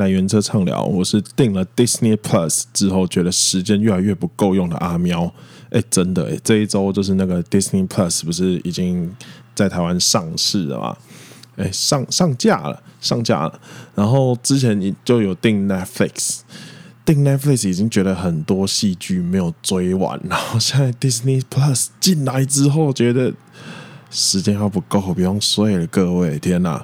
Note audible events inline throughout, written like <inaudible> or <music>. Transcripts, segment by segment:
来缘侧唱聊，我是订了 Disney Plus 之后觉得时间越来越不够用的阿喵。哎，真的哎，这一周就是那个 Disney Plus 不是已经在台湾上市了吗？哎，上上架了，上架了。然后之前你就有订 Netflix，订 Netflix 已经觉得很多戏剧没有追完，然后现在 Disney Plus 进来之后，觉得时间还不够，不用睡了，各位，天哪！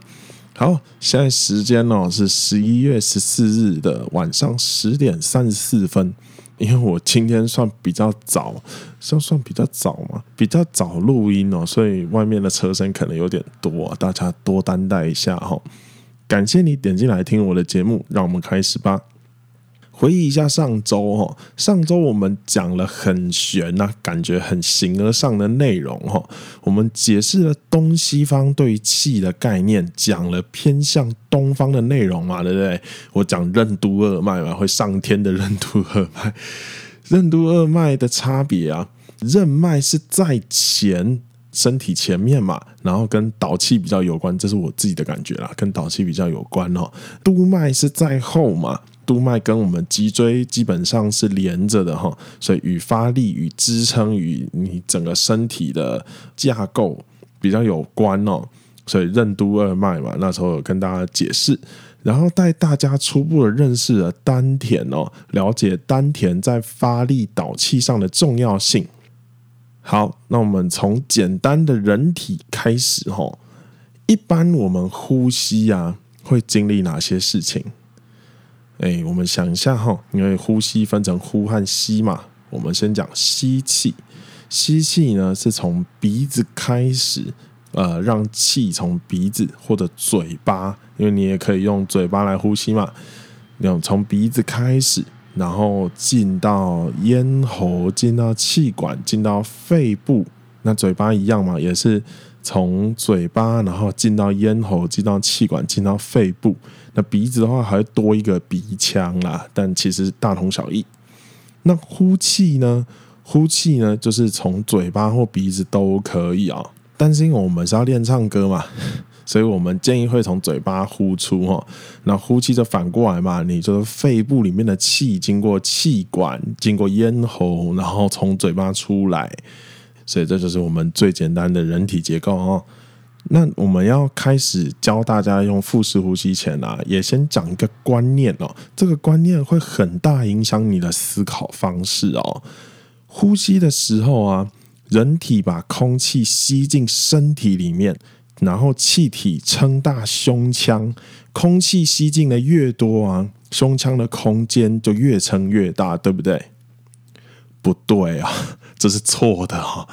好，现在时间哦是十一月十四日的晚上十点三十四分。因为我今天算比较早，算算比较早嘛，比较早录音哦，所以外面的车声可能有点多，大家多担待一下哈。感谢你点进来听我的节目，让我们开始吧。回忆一下上周哈，上周我们讲了很玄呐，感觉很形而上的内容哈。我们解释了东西方对于气的概念，讲了偏向东方的内容嘛，对不对？我讲任督二脉嘛，会上天的任督二脉，任督二脉的差别啊，任脉是在前身体前面嘛，然后跟导气比较有关，这是我自己的感觉啦，跟导气比较有关哦。督脉是在后嘛。督脉跟我们脊椎基本上是连着的哈，所以与发力、与支撑、与你整个身体的架构比较有关哦。所以任督二脉嘛，那时候有跟大家解释，然后带大家初步的认识了丹田哦，了解丹田在发力导气上的重要性。好，那我们从简单的人体开始哈。一般我们呼吸啊，会经历哪些事情？哎，我们想一下哈，因为呼吸分成呼和吸嘛。我们先讲吸气，吸气呢是从鼻子开始，呃，让气从鼻子或者嘴巴，因为你也可以用嘴巴来呼吸嘛。用从鼻子开始，然后进到咽喉，进到气管，进到肺部。那嘴巴一样嘛，也是。从嘴巴，然后进到咽喉，进到气管，进到肺部。那鼻子的话，还会多一个鼻腔啦，但其实大同小异。那呼气呢？呼气呢，就是从嘴巴或鼻子都可以啊、哦。但是因为我们是要练唱歌嘛，所以我们建议会从嘴巴呼出哈。那呼气就反过来嘛，你就是肺部里面的气经过气管，经过咽喉，然后从嘴巴出来。所以这就是我们最简单的人体结构哦。那我们要开始教大家用腹式呼吸前啊，也先讲一个观念哦。这个观念会很大影响你的思考方式哦。呼吸的时候啊，人体把空气吸进身体里面，然后气体撑大胸腔，空气吸进的越多啊，胸腔的空间就越撑越大，对不对？不对啊。这是错的哈，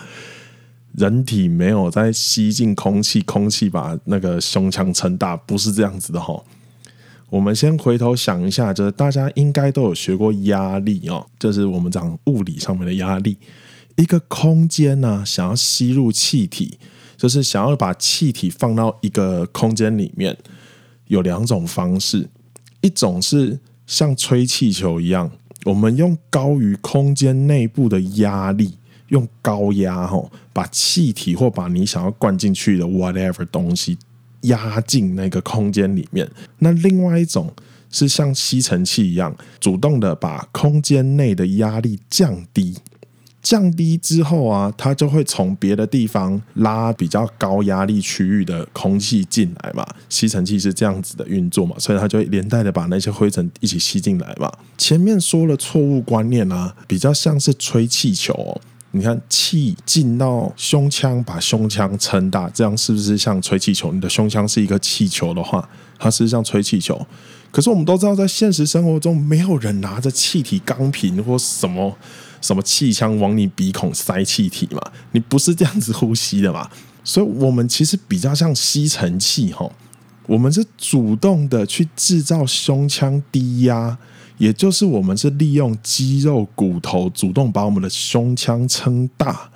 人体没有在吸进空气，空气把那个胸腔撑大，不是这样子的哈。我们先回头想一下，就是大家应该都有学过压力哦，就是我们讲物理上面的压力。一个空间呢，想要吸入气体，就是想要把气体放到一个空间里面，有两种方式，一种是像吹气球一样。我们用高于空间内部的压力，用高压吼，把气体或把你想要灌进去的 whatever 东西压进那个空间里面。那另外一种是像吸尘器一样，主动的把空间内的压力降低。降低之后啊，它就会从别的地方拉比较高压力区域的空气进来嘛。吸尘器是这样子的运作嘛，所以它就连带的把那些灰尘一起吸进来嘛。前面说了错误观念啊，比较像是吹气球哦。你看气进到胸腔，把胸腔撑大，这样是不是像吹气球？你的胸腔是一个气球的话，它是像吹气球。可是我们都知道，在现实生活中，没有人拿着气体钢瓶或什么。什么气枪往你鼻孔塞气体嘛？你不是这样子呼吸的嘛？所以，我们其实比较像吸尘器哈。我们是主动的去制造胸腔低压，也就是我们是利用肌肉骨头主动把我们的胸腔撑大，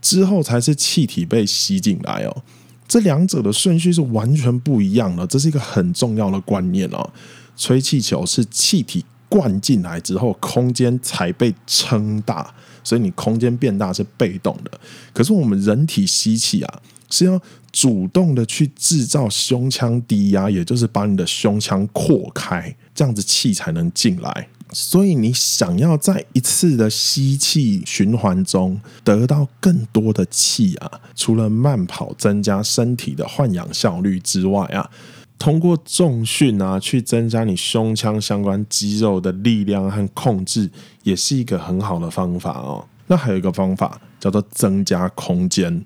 之后才是气体被吸进来哦。这两者的顺序是完全不一样的，这是一个很重要的观念哦。吹气球是气体。灌进来之后，空间才被撑大，所以你空间变大是被动的。可是我们人体吸气啊，是要主动的去制造胸腔低压，也就是把你的胸腔扩开，这样子气才能进来。所以你想要在一次的吸气循环中得到更多的气啊，除了慢跑增加身体的换氧效率之外啊，通过重训啊去增加你胸腔相关肌肉的力量和控制，也是一个很好的方法哦。那还有一个方法叫做增加空间，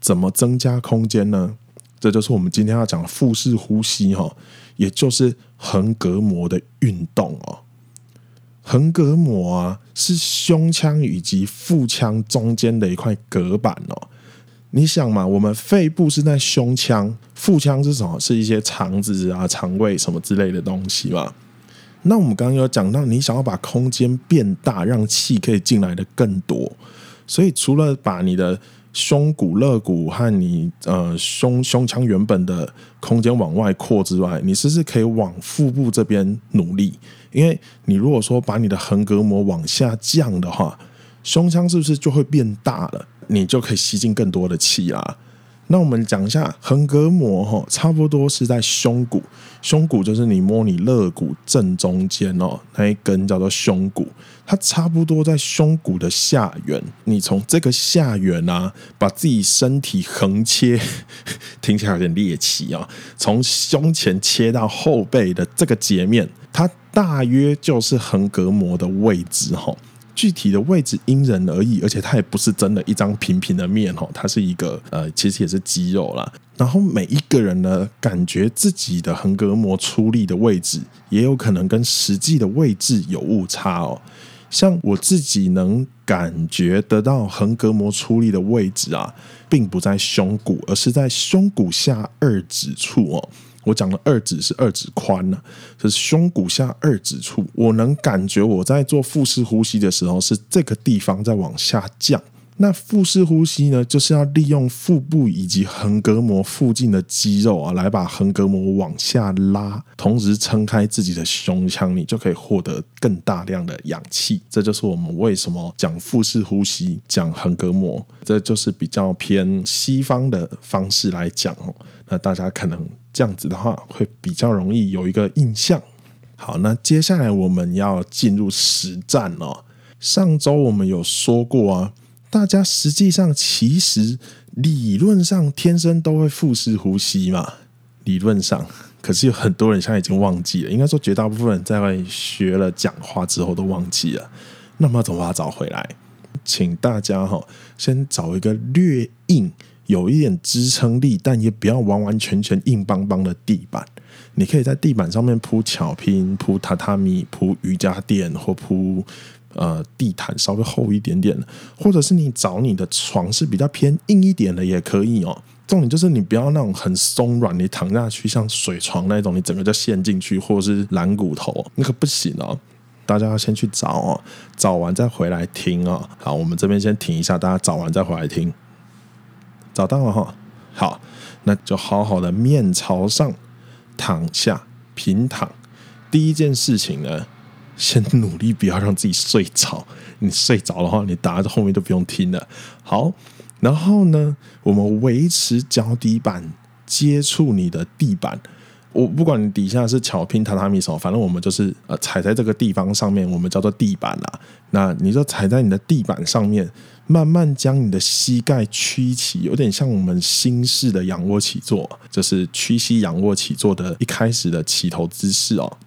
怎么增加空间呢？这就是我们今天要讲的腹式呼吸哈，也就是横膈膜的运动哦。横膈膜啊，是胸腔以及腹腔中间的一块隔板哦。你想嘛，我们肺部是在胸腔，腹腔是什么？是一些肠子啊、肠胃什么之类的东西嘛。那我们刚刚有讲到，你想要把空间变大，让气可以进来的更多，所以除了把你的胸骨、肋骨和你呃胸胸腔原本的空间往外扩之外，你是不是可以往腹部这边努力？因为你如果说把你的横膈膜往下降的话，胸腔是不是就会变大了？你就可以吸进更多的气啦。那我们讲一下横膈膜哈，差不多是在胸骨，胸骨就是你摸你肋骨正中间哦，那一根叫做胸骨，它差不多在胸骨的下缘。你从这个下缘啊，把自己身体横切，<laughs> 听起来有点猎奇啊，从胸前切到后背的这个截面，它大约就是横膈膜的位置哈。具体的位置因人而异，而且它也不是真的一张平平的面哦，它是一个呃，其实也是肌肉啦。然后每一个人呢，感觉自己的横膈膜出力的位置，也有可能跟实际的位置有误差哦。像我自己能感觉得到横膈膜出力的位置啊，并不在胸骨，而是在胸骨下二指处哦。我讲的二指是二指宽呢，就是胸骨下二指处。我能感觉我在做腹式呼吸的时候，是这个地方在往下降。那腹式呼吸呢，就是要利用腹部以及横膈膜附近的肌肉啊，来把横膈膜往下拉，同时撑开自己的胸腔，你就可以获得更大量的氧气。这就是我们为什么讲腹式呼吸、讲横膈膜，这就是比较偏西方的方式来讲哦。那大家可能。这样子的话会比较容易有一个印象。好，那接下来我们要进入实战哦。上周我们有说过啊，大家实际上其实理论上天生都会腹式呼吸嘛，理论上。可是有很多人现在已经忘记了，应该说绝大部分人在学了讲话之后都忘记了。那么怎么把它找回来？请大家哈，先找一个略硬。有一点支撑力，但也不要完完全全硬邦邦的地板。你可以在地板上面铺巧拼、铺榻榻米、铺瑜伽垫或铺呃地毯，稍微厚一点点，或者是你找你的床是比较偏硬一点的也可以哦。重点就是你不要那种很松软，你躺下去像水床那种，你整个就陷进去，或者是软骨头，那个不行哦。大家要先去找哦，找完再回来听哦。好，我们这边先停一下，大家找完再回来听。找到了哈，好，那就好好的面朝上躺下，平躺。第一件事情呢，先努力不要让自己睡着。你睡着的话，你打到后面都不用听了。好，然后呢，我们维持脚底板接触你的地板。我不管你底下是巧拼、榻榻米什么，反正我们就是呃踩在这个地方上面，我们叫做地板啦。那你就踩在你的地板上面。慢慢将你的膝盖屈起，有点像我们新式的仰卧起坐，就是屈膝仰卧起坐的一开始的起头姿势哦。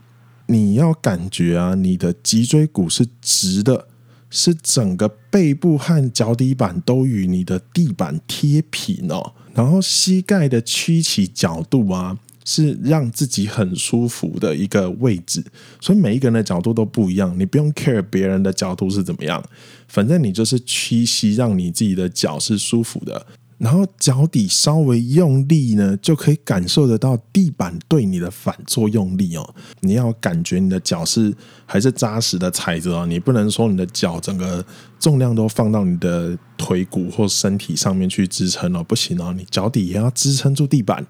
你要感觉啊，你的脊椎骨是直的，是整个背部和脚底板都与你的地板贴平哦。然后膝盖的屈起角度啊。是让自己很舒服的一个位置，所以每一个人的角度都不一样，你不用 care 别人的角度是怎么样，反正你就是屈膝，让你自己的脚是舒服的，然后脚底稍微用力呢，就可以感受得到地板对你的反作用力哦。你要感觉你的脚是还是扎实的踩着哦，你不能说你的脚整个重量都放到你的腿骨或身体上面去支撑哦，不行哦，你脚底也要支撑住地板。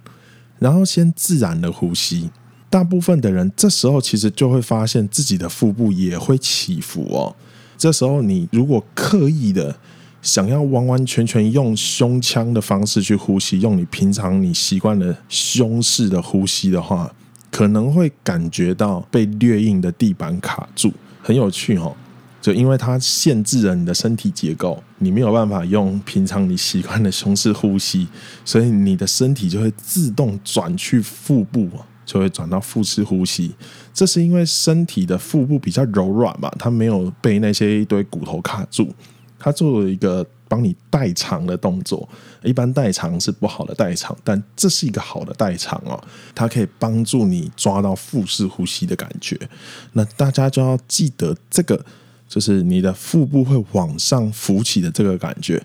然后先自然的呼吸，大部分的人这时候其实就会发现自己的腹部也会起伏哦。这时候你如果刻意的想要完完全全用胸腔的方式去呼吸，用你平常你习惯的胸式的呼吸的话，可能会感觉到被掠硬的地板卡住，很有趣哦。就因为它限制了你的身体结构，你没有办法用平常你习惯的胸式呼吸，所以你的身体就会自动转去腹部，就会转到腹式呼吸。这是因为身体的腹部比较柔软嘛，它没有被那些一堆骨头卡住，它做了一个帮你代偿的动作。一般代偿是不好的代偿，但这是一个好的代偿哦，它可以帮助你抓到腹式呼吸的感觉。那大家就要记得这个。就是你的腹部会往上浮起的这个感觉，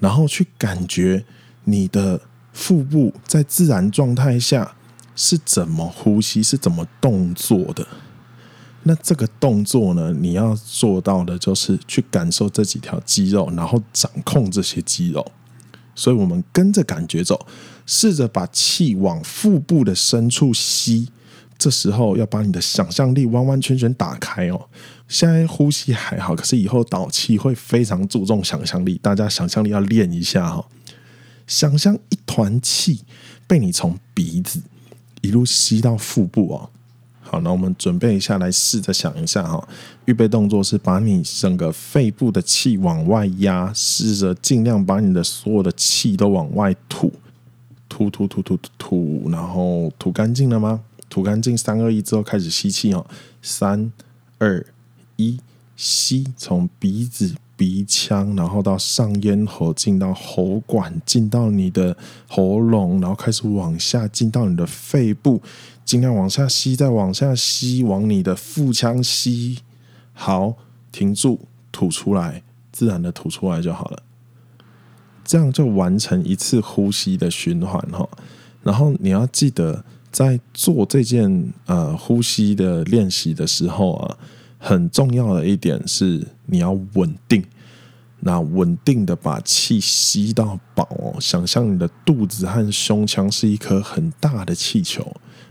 然后去感觉你的腹部在自然状态下是怎么呼吸，是怎么动作的。那这个动作呢，你要做到的就是去感受这几条肌肉，然后掌控这些肌肉。所以我们跟着感觉走，试着把气往腹部的深处吸。这时候要把你的想象力完完全全打开哦。现在呼吸还好，可是以后导气会非常注重想象力，大家想象力要练一下哈。想象一团气被你从鼻子一路吸到腹部哦。好，那我们准备一下来试着想一下哈。预备动作是把你整个肺部的气往外压，试着尽量把你的所有的气都往外吐，吐吐吐吐吐吐，然后吐干净了吗？吐干净，三二一之后开始吸气哦，三二一，吸，从鼻子、鼻腔，然后到上咽喉，进到喉管，进到你的喉咙，然后开始往下进到你的肺部，尽量往下吸，再往下吸，往你的腹腔吸。好，停住，吐出来，自然的吐出来就好了。这样就完成一次呼吸的循环哈。然后你要记得。在做这件呃呼吸的练习的时候啊，很重要的一点是你要稳定，那稳定的把气吸到饱哦。想象你的肚子和胸腔是一颗很大的气球，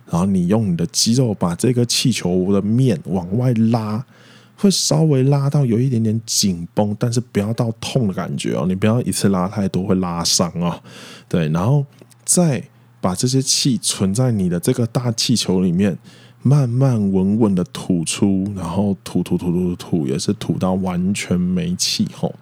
然后你用你的肌肉把这个气球的面往外拉，会稍微拉到有一点点紧绷，但是不要到痛的感觉哦。你不要一次拉太多，会拉伤哦。对，然后再。把这些气存在你的这个大气球里面，慢慢稳稳的吐出，然后吐吐吐吐吐，也是吐到完全没气吼。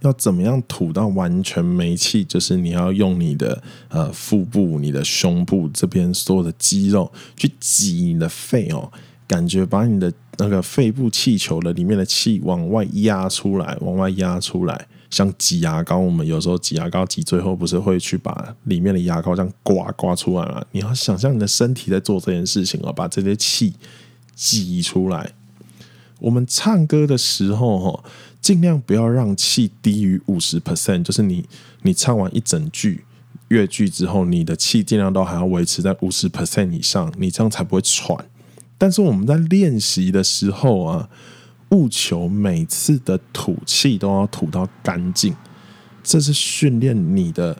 要怎么样吐到完全没气？就是你要用你的呃腹部、你的胸部这边所有的肌肉去挤你的肺哦，感觉把你的那个肺部气球的里面的气往外压出来，往外压出来。像挤牙膏，我们有时候挤牙膏挤最后不是会去把里面的牙膏这样刮刮出来吗？你要想象你的身体在做这件事情哦，把这些气挤出来。我们唱歌的时候哈，尽量不要让气低于五十 percent，就是你你唱完一整句乐句之后，你的气尽量都还要维持在五十 percent 以上，你这样才不会喘。但是我们在练习的时候啊。务求每次的吐气都要吐到干净，这是训练你的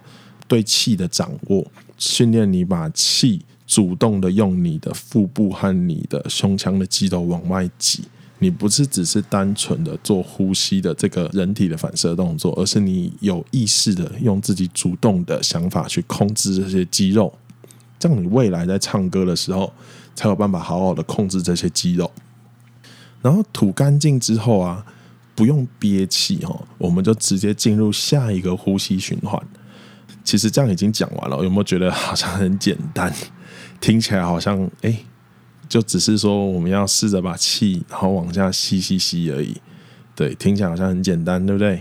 对气的掌握，训练你把气主动的用你的腹部和你的胸腔的肌肉往外挤。你不是只是单纯的做呼吸的这个人体的反射动作，而是你有意识的用自己主动的想法去控制这些肌肉，这样你未来在唱歌的时候才有办法好好的控制这些肌肉。然后吐干净之后啊，不用憋气哦，我们就直接进入下一个呼吸循环。其实这样已经讲完了，有没有觉得好像很简单？听起来好像哎，就只是说我们要试着把气然后往下吸吸吸而已。对，听起来好像很简单，对不对？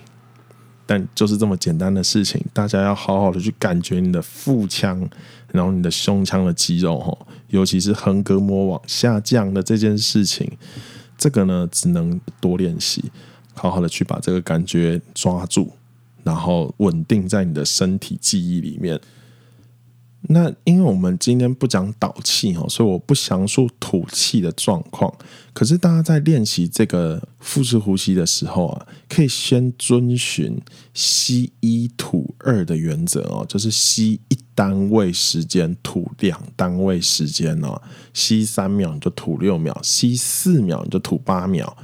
但就是这么简单的事情，大家要好好的去感觉你的腹腔，然后你的胸腔的肌肉哈，尤其是横膈膜往下降的这件事情。这个呢，只能多练习，好好的去把这个感觉抓住，然后稳定在你的身体记忆里面。那因为我们今天不讲导气哦，所以我不详述吐气的状况。可是大家在练习这个腹式呼吸的时候啊，可以先遵循吸一吐二的原则哦，就是吸一单位时间，吐两单位时间哦。吸三秒你就吐六秒，吸四秒你就吐八秒，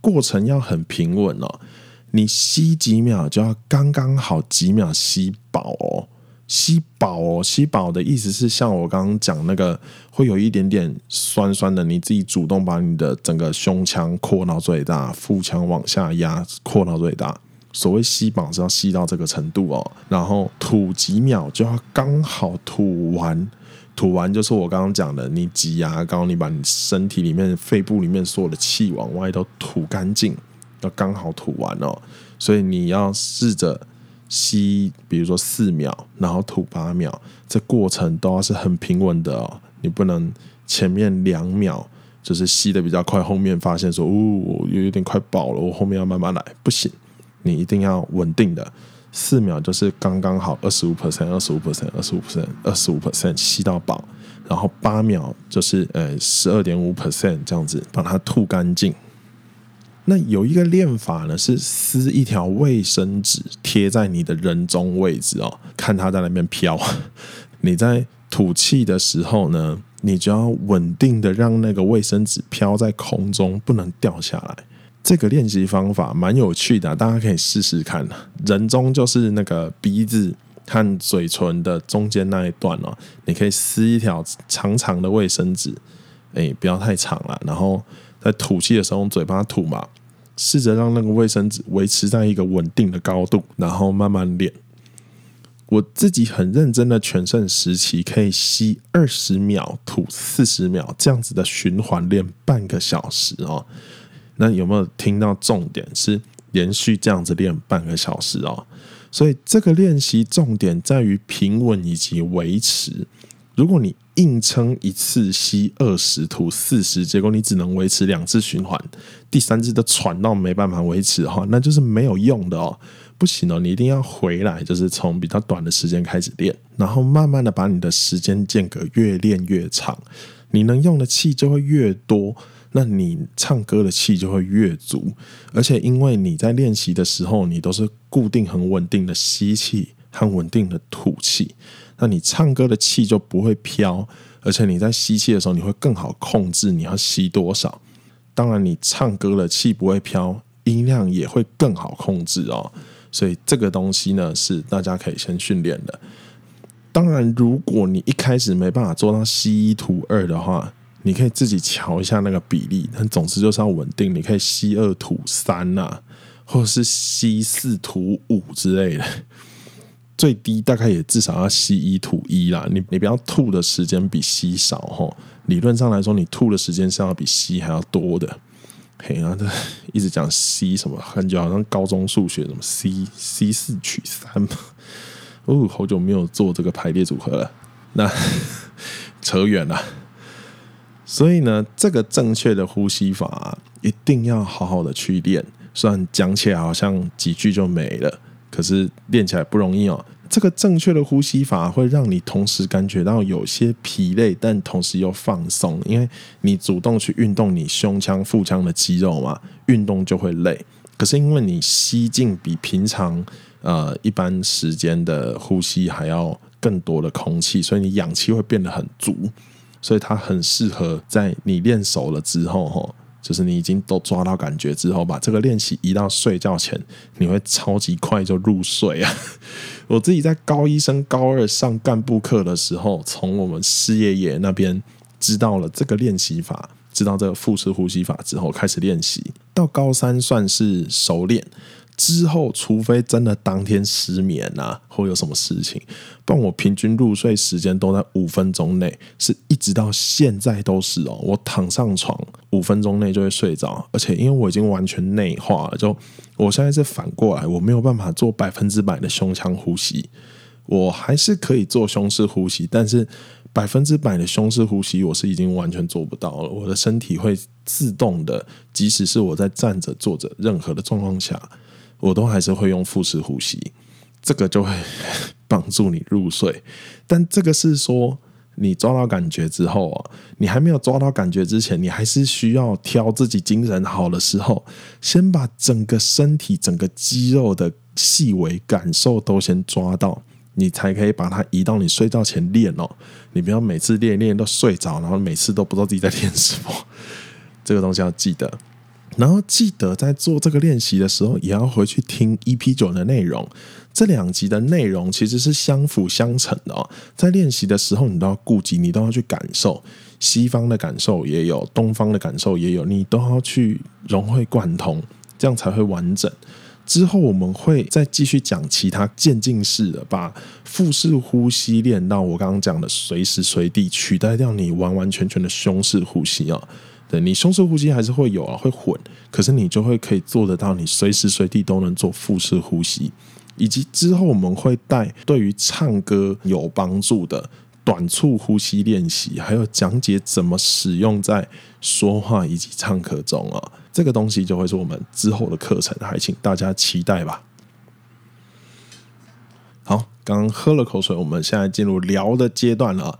过程要很平稳哦。你吸几秒就要刚刚好几秒吸饱哦。吸饱哦，吸饱的意思是像我刚刚讲那个，会有一点点酸酸的，你自己主动把你的整个胸腔扩到最大，腹腔往下压，扩到最大。所谓吸饱是要吸到这个程度哦，然后吐几秒就要刚好吐完，吐完就是我刚刚讲的，你挤牙膏，你把你身体里面、肺部里面所有的气往外都吐干净，要刚好吐完哦。所以你要试着。吸，比如说四秒，然后吐八秒，这过程都要是很平稳的哦。你不能前面两秒就是吸的比较快，后面发现说，哦，有有点快饱了，我后面要慢慢来，不行。你一定要稳定的，四秒就是刚刚好，二十五 percent，二十五 percent，二十五 percent，二十五 percent 吸到饱，然后八秒就是呃十二点五 percent 这样子，把它吐干净。那有一个练法呢，是撕一条卫生纸贴在你的人中位置哦，看它在那边飘。你在吐气的时候呢，你就要稳定的让那个卫生纸飘在空中，不能掉下来。这个练习方法蛮有趣的，大家可以试试看。人中就是那个鼻子和嘴唇的中间那一段哦，你可以撕一条长长的卫生纸，哎，不要太长了，然后。在吐气的时候，用嘴巴吐嘛，试着让那个卫生纸维持在一个稳定的高度，然后慢慢练。我自己很认真的全盛时期，可以吸二十秒，吐四十秒，这样子的循环练半个小时哦。那有没有听到重点？是连续这样子练半个小时哦。所以这个练习重点在于平稳以及维持。如果你硬撑一次吸二十吐四十，结果你只能维持两次循环，第三次都喘到没办法维持的话，那就是没有用的哦，不行哦，你一定要回来，就是从比较短的时间开始练，然后慢慢的把你的时间间隔越练越长，你能用的气就会越多，那你唱歌的气就会越足，而且因为你在练习的时候，你都是固定很稳定的吸气和稳定的吐气。那你唱歌的气就不会飘，而且你在吸气的时候，你会更好控制你要吸多少。当然，你唱歌的气不会飘，音量也会更好控制哦。所以这个东西呢，是大家可以先训练的。当然，如果你一开始没办法做到吸一吐二的话，你可以自己调一下那个比例。但总之就是要稳定，你可以吸二吐三呐，或者是吸四吐五之类的。最低大概也至少要吸一吐一啦，你你不要吐的时间比吸少吼。理论上来说，你吐的时间是要比吸还要多的。嘿，然后他 <laughs> 一直讲吸什么，感觉好像高中数学什么 C C 四取三嘛。<laughs> 哦，好久没有做这个排列组合了，那 <laughs> 扯远了。所以呢，这个正确的呼吸法，一定要好好的去练。虽然讲起来好像几句就没了。可是练起来不容易哦。这个正确的呼吸法会让你同时感觉到有些疲累，但同时又放松，因为你主动去运动你胸腔、腹腔的肌肉嘛，运动就会累。可是因为你吸进比平常呃一般时间的呼吸还要更多的空气，所以你氧气会变得很足，所以它很适合在你练熟了之后吼。就是你已经都抓到感觉之后，把这个练习移到睡觉前，你会超级快就入睡啊！<laughs> 我自己在高一升高二上干部课的时候，从我们师爷爷那边知道了这个练习法，知道这个腹式呼吸法之后，开始练习，到高三算是熟练。之后，除非真的当天失眠啊，或有什么事情，不然我平均入睡时间都在五分钟内，是一直到现在都是哦。我躺上床五分钟内就会睡着，而且因为我已经完全内化了，就我现在是反过来，我没有办法做百分之百的胸腔呼吸，我还是可以做胸式呼吸，但是百分之百的胸式呼吸我是已经完全做不到了。我的身体会自动的，即使是我在站着、坐着，任何的状况下。我都还是会用腹式呼吸，这个就会 <laughs> 帮助你入睡。但这个是说，你抓到感觉之后啊，你还没有抓到感觉之前，你还是需要挑自己精神好的时候，先把整个身体、整个肌肉的细微感受都先抓到，你才可以把它移到你睡觉前练哦。你不要每次练练都睡着，然后每次都不知道自己在练什么。这个东西要记得。然后记得在做这个练习的时候，也要回去听 EP 九的内容。这两集的内容其实是相辅相成的哦。在练习的时候，你都要顾及，你都要去感受西方的感受也有，东方的感受也有，你都要去融会贯通，这样才会完整。之后我们会再继续讲其他渐进式的，把腹式呼吸练到我刚刚讲的随时随地，取代掉你完完全全的胸式呼吸啊。对，你胸式呼吸还是会有啊，会混，可是你就会可以做得到，你随时随地都能做腹式呼吸，以及之后我们会带对于唱歌有帮助的短促呼吸练习，还有讲解怎么使用在说话以及唱歌中啊，这个东西就会是我们之后的课程，还请大家期待吧。好，刚刚喝了口水，我们现在进入聊的阶段了。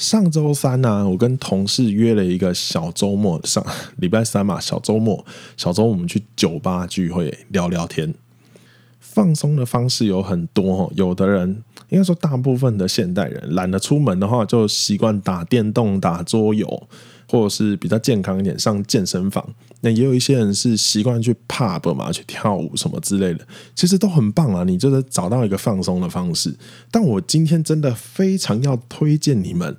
上周三呢、我跟同事约了一个小周末，上礼拜三嘛，小周末，小周我们去酒吧聚会聊聊天，放松的方式有很多哦。有的人应该说，大部分的现代人懒得出门的话，就习惯打电动、打桌游。或者是比较健康一点，上健身房。那也有一些人是习惯去 pub 嘛，去跳舞什么之类的，其实都很棒啊。你就是找到一个放松的方式。但我今天真的非常要推荐你们，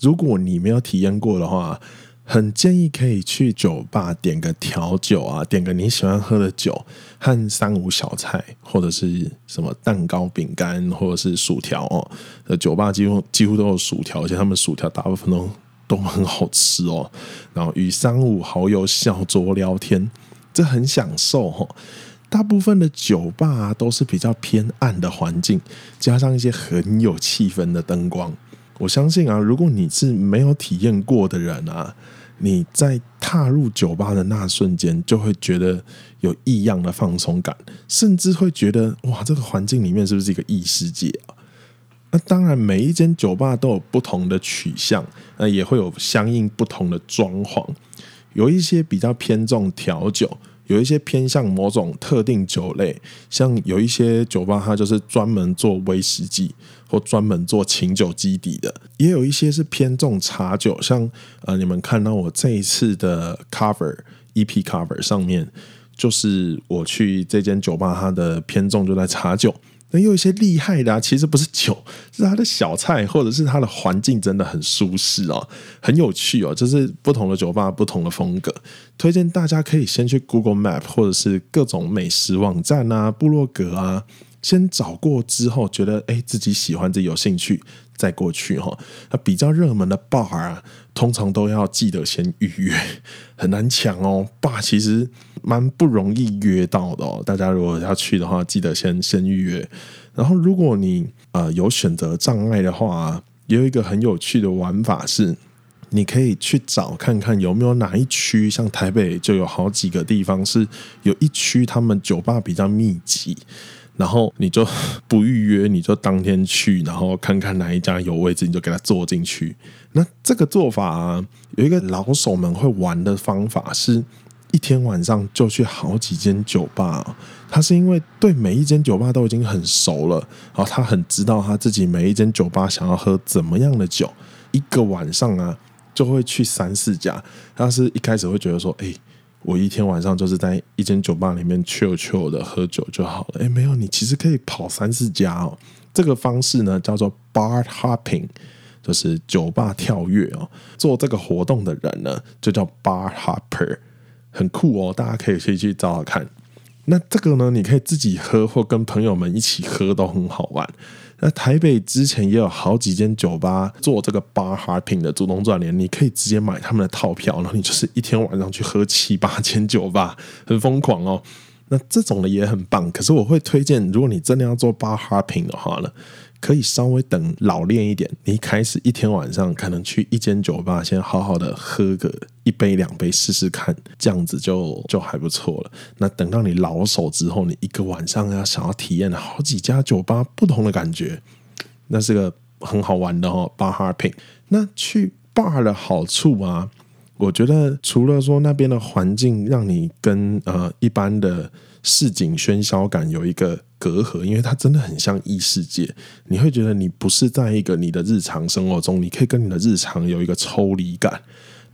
如果你没有体验过的话，很建议可以去酒吧点个调酒啊，点个你喜欢喝的酒和三五小菜，或者是什么蛋糕、饼干，或者是薯条哦。酒吧几乎几乎都有薯条，而且他们薯条大部分都。都很好吃哦，然后与三五好友小酌聊天，这很享受哦。大部分的酒吧啊，都是比较偏暗的环境，加上一些很有气氛的灯光。我相信啊，如果你是没有体验过的人啊，你在踏入酒吧的那瞬间，就会觉得有异样的放松感，甚至会觉得哇，这个环境里面是不是一个异世界啊？那当然，每一间酒吧都有不同的取向，那也会有相应不同的装潢。有一些比较偏重调酒，有一些偏向某种特定酒类，像有一些酒吧它就是专门做威士忌或专门做琴酒基底的，也有一些是偏重茶酒，像呃你们看到我这一次的 cover EP cover 上面，就是我去这间酒吧，它的偏重就在茶酒。那有一些厉害的啊，其实不是酒，是它的小菜，或者是它的环境真的很舒适哦，很有趣哦。就是不同的酒吧，不同的风格，推荐大家可以先去 Google Map 或者是各种美食网站啊、部落格啊，先找过之后，觉得诶自己喜欢，自己有兴趣，再过去哈。那比较热门的 bar 啊，通常都要记得先预约，很难抢哦。bar 其实。蛮不容易约到的哦，大家如果要去的话，记得先先预约。然后，如果你呃有选择障碍的话，也有一个很有趣的玩法是，你可以去找看看有没有哪一区，像台北就有好几个地方是有一区他们酒吧比较密集，然后你就不预约，你就当天去，然后看看哪一家有位置，你就给他坐进去。那这个做法，有一个老手们会玩的方法是。一天晚上就去好几间酒吧，他是因为对每一间酒吧都已经很熟了，然后他很知道他自己每一间酒吧想要喝怎么样的酒，一个晚上啊就会去三四家。他是一开始会觉得说，哎，我一天晚上就是在一间酒吧里面 chill chill 的喝酒就好了。哎，没有，你其实可以跑三四家哦。这个方式呢叫做 bar hopping，就是酒吧跳跃哦。做这个活动的人呢就叫 bar hopper。很酷哦，大家可以可以去找找看。那这个呢，你可以自己喝或跟朋友们一起喝都很好玩。那台北之前也有好几间酒吧做这个 bar hopping 的主动赚联，你可以直接买他们的套票，然后你就是一天晚上去喝七八间酒吧，很疯狂哦。那这种的也很棒，可是我会推荐，如果你真的要做 bar hopping 的话呢，可以稍微等老练一点，你一开始一天晚上可能去一间酒吧，先好好的喝个一杯两杯试试看，这样子就就还不错了。那等到你老手之后，你一个晚上要想要体验好几家酒吧不同的感觉，那是个很好玩的哦。bar hopping，那去 bar 的好处啊，我觉得除了说那边的环境让你跟呃一般的市井喧嚣感有一个隔阂，因为它真的很像异世界，你会觉得你不是在一个你的日常生活中，你可以跟你的日常有一个抽离感。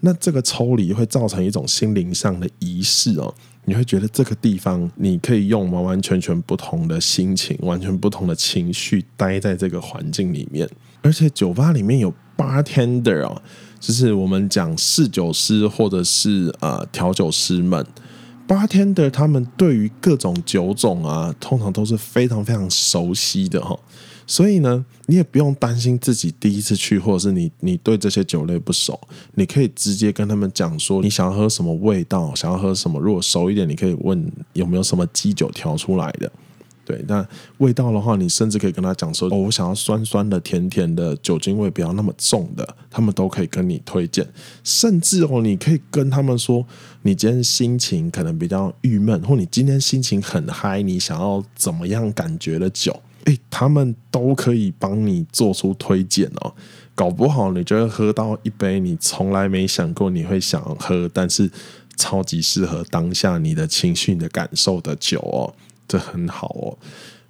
那这个抽离会造成一种心灵上的仪式哦。你会觉得这个地方你可以用完完全全不同的心情、完全不同的情绪待在这个环境里面，而且酒吧里面有 bartender 哦，就是我们讲侍酒师或者是呃调酒师们八天的他们对于各种酒种啊，通常都是非常非常熟悉的哈。所以呢，你也不用担心自己第一次去，或者是你你对这些酒类不熟，你可以直接跟他们讲说你想要喝什么味道，想要喝什么。如果熟一点，你可以问有没有什么基酒调出来的。对，那味道的话，你甚至可以跟他讲说，哦，我想要酸酸的、甜甜的，酒精味不要那么重的，他们都可以跟你推荐。甚至哦，你可以跟他们说，你今天心情可能比较郁闷，或你今天心情很嗨，你想要怎么样感觉的酒。诶，他们都可以帮你做出推荐哦，搞不好你就会喝到一杯你从来没想过你会想喝，但是超级适合当下你的情绪你的感受的酒哦，这很好哦。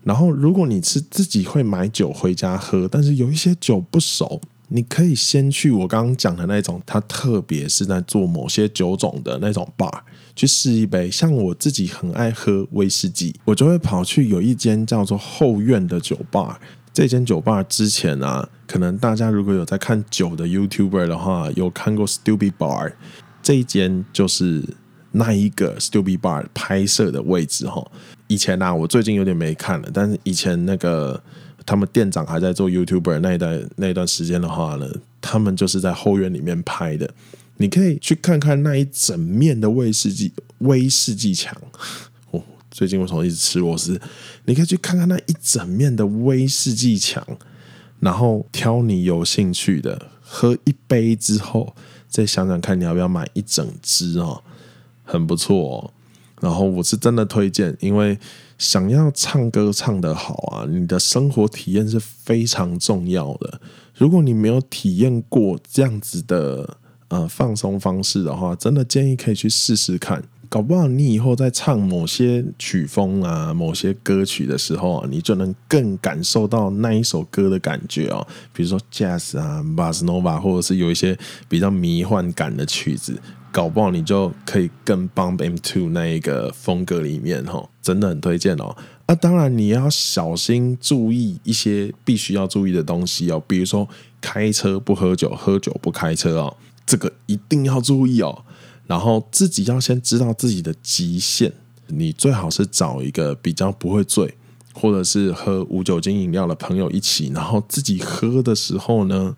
然后，如果你是自己会买酒回家喝，但是有一些酒不熟，你可以先去我刚刚讲的那种，它特别是在做某些酒种的那种 bar。去试一杯，像我自己很爱喝威士忌，我就会跑去有一间叫做后院的酒吧。这间酒吧之前啊，可能大家如果有在看酒的 YouTuber 的话，有看过 Stupid Bar，这一间就是那一个 Stupid Bar 拍摄的位置哈。以前啊，我最近有点没看了，但是以前那个他们店长还在做 YouTuber 那一段那一段时间的话呢，他们就是在后院里面拍的。你可以去看看那一整面的威士忌威士忌墙。哦，最近为什么一直吃螺丝？你可以去看看那一整面的威士忌墙，然后挑你有兴趣的，喝一杯之后，再想想看你要不要买一整支哦，很不错。然后我是真的推荐，因为想要唱歌唱得好啊，你的生活体验是非常重要的。如果你没有体验过这样子的。呃，放松方式的话，真的建议可以去试试看。搞不好你以后在唱某些曲风啊、某些歌曲的时候啊，你就能更感受到那一首歌的感觉哦。比如说 Jazz 啊、Bossa Nova，或者是有一些比较迷幻感的曲子，搞不好你就可以更 bump into 那一个风格里面哈。真的很推荐哦。啊，当然你要小心注意一些必须要注意的东西哦，比如说开车不喝酒，喝酒不开车哦。这个一定要注意哦，然后自己要先知道自己的极限。你最好是找一个比较不会醉，或者是喝无酒精饮料的朋友一起，然后自己喝的时候呢，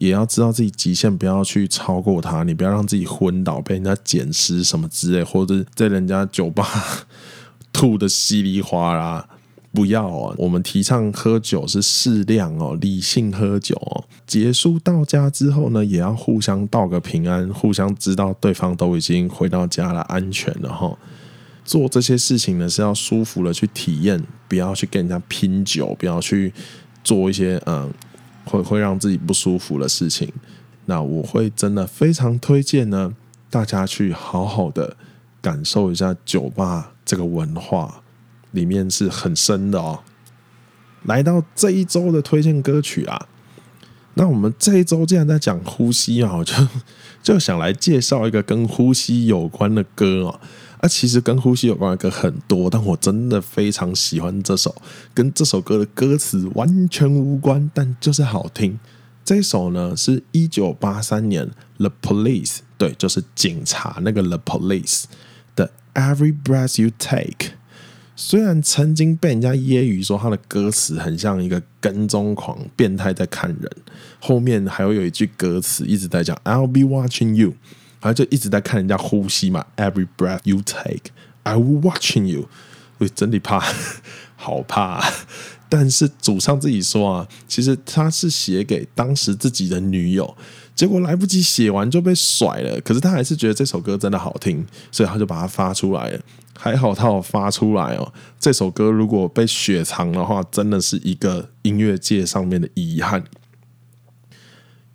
也要知道自己极限，不要去超过他。你不要让自己昏倒，被人家捡尸什么之类，或者在人家酒吧 <laughs> 吐得稀里哗啦。不要哦，我们提倡喝酒是适量哦，理性喝酒哦。结束到家之后呢，也要互相道个平安，互相知道对方都已经回到家了，安全了哈。做这些事情呢，是要舒服的去体验，不要去跟人家拼酒，不要去做一些嗯会会让自己不舒服的事情。那我会真的非常推荐呢，大家去好好的感受一下酒吧这个文化。里面是很深的哦。来到这一周的推荐歌曲啊，那我们这一周既然在讲呼吸啊，我就 <laughs> 就想来介绍一个跟呼吸有关的歌哦。啊，其实跟呼吸有关的歌很多，但我真的非常喜欢这首，跟这首歌的歌词完全无关，但就是好听。这首呢，是一九八三年 The Police，对，就是警察那个 The Police 的 Every Breath You Take。虽然曾经被人家揶揄说他的歌词很像一个跟踪狂、变态在看人，后面还会有一句歌词一直在讲 "I'll be watching you"，然后就一直在看人家呼吸嘛，"Every breath you take, I will watching you"，我，真的怕，<laughs> 好怕。但是主唱自己说啊，其实他是写给当时自己的女友。结果来不及写完就被甩了，可是他还是觉得这首歌真的好听，所以他就把它发出来了。还好他有发出来哦。这首歌如果被雪藏的话，真的是一个音乐界上面的遗憾。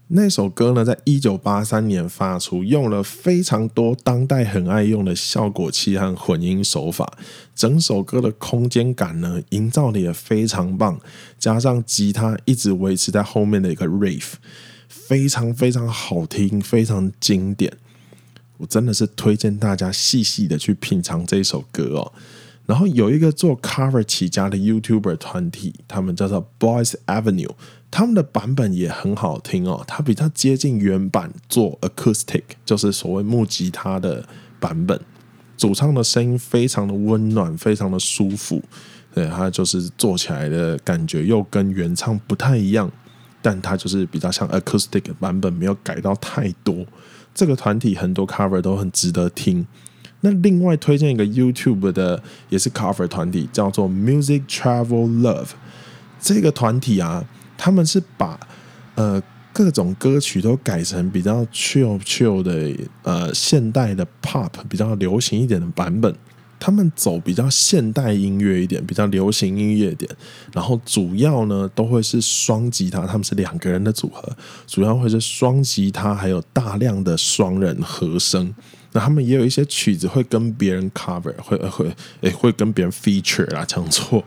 那首歌呢，在一九八三年发出，用了非常多当代很爱用的效果器和混音手法，整首歌的空间感呢，营造的也非常棒，加上吉他一直维持在后面的一个 riff。非常非常好听，非常经典。我真的是推荐大家细细的去品尝这首歌哦。然后有一个做 cover 起家的 YouTuber 团体，他们叫做 Boys Avenue，他们的版本也很好听哦。它比较接近原版做 acoustic，就是所谓木吉他的版本。主唱的声音非常的温暖，非常的舒服。对，他就是做起来的感觉又跟原唱不太一样，但它就是比较像 acoustic 版本，没有改到太多。这个团体很多 cover 都很值得听。那另外推荐一个 YouTube 的也是 cover 团体，叫做 Music Travel Love。这个团体啊，他们是把呃各种歌曲都改成比较 chill chill 的呃现代的 pop，比较流行一点的版本。他们走比较现代音乐一点，比较流行音乐一点，然后主要呢都会是双吉他，他们是两个人的组合，主要会是双吉他，还有大量的双人和声。那他们也有一些曲子会跟别人 cover，会会诶、会跟别人 feature 啊，讲错，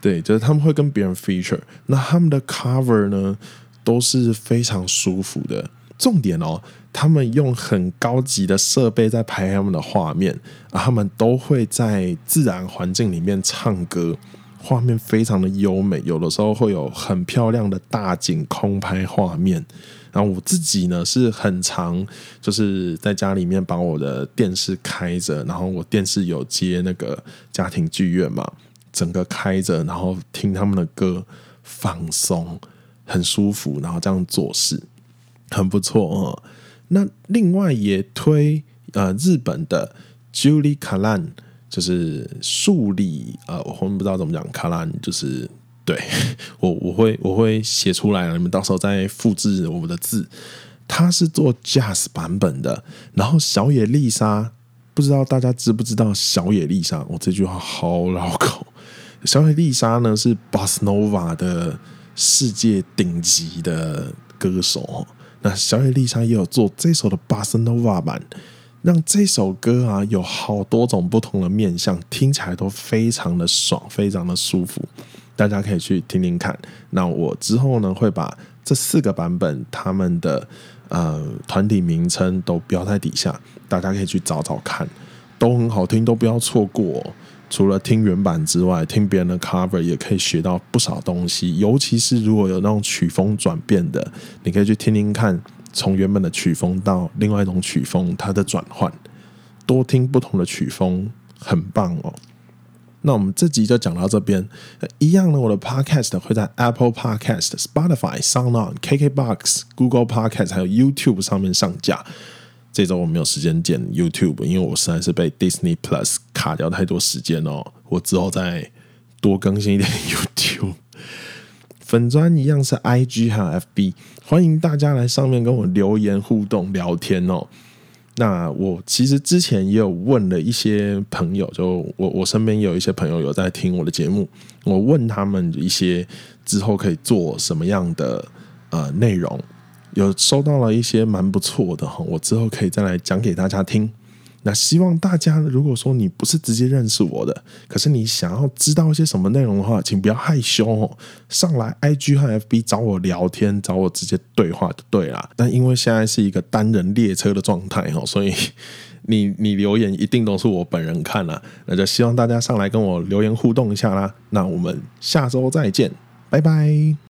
对，就是他们会跟别人 feature。那他们的 cover 呢都是非常舒服的。重点哦，他们用很高级的设备在拍他们的画面，啊，他们都会在自然环境里面唱歌，画面非常的优美，有的时候会有很漂亮的大景空拍画面。然后我自己呢是很常就是在家里面把我的电视开着，然后我电视有接那个家庭剧院嘛，整个开着，然后听他们的歌，放松，很舒服，然后这样做事。很不错哦。那另外也推呃日本的 Julie Kalan，就是数理呃，我后面不知道怎么讲，Kalan 就是对 <laughs> 我我会我会写出来了，你们到时候再复制我们的字。他是做 Jazz 版本的，然后小野丽莎，不知道大家知不知道小野丽莎？我这句话好绕口。小野丽莎呢是 Bossnova 的世界顶级的歌手。那小野丽莎也有做这首的 Bossa Nova 版，让这首歌啊有好多种不同的面向，听起来都非常的爽，非常的舒服。大家可以去听听看。那我之后呢会把这四个版本他们的呃团体名称都标在底下，大家可以去找找看，都很好听，都不要错过。除了听原版之外，听别人的 cover 也可以学到不少东西。尤其是如果有那种曲风转变的，你可以去听听看，从原本的曲风到另外一种曲风，它的转换，多听不同的曲风，很棒哦。那我们这集就讲到这边。一样呢，我的 podcast 会在 Apple Podcast、Spotify、SoundOn、KKBox、Google Podcast 还有 YouTube 上面上架。这周我没有时间剪 YouTube，因为我实在是被 Disney Plus 卡掉太多时间哦。我之后再多更新一点 <laughs> YouTube。粉专一样是 IG 还有 FB，欢迎大家来上面跟我留言互动聊天哦。那我其实之前也有问了一些朋友，就我我身边有一些朋友有在听我的节目，我问他们一些之后可以做什么样的呃内容。有收到了一些蛮不错的哈，我之后可以再来讲给大家听。那希望大家如果说你不是直接认识我的，可是你想要知道一些什么内容的话，请不要害羞哦，上来 IG 和 FB 找我聊天，找我直接对话就对了。但因为现在是一个单人列车的状态哦，所以你你留言一定都是我本人看了，那就希望大家上来跟我留言互动一下啦。那我们下周再见，拜拜。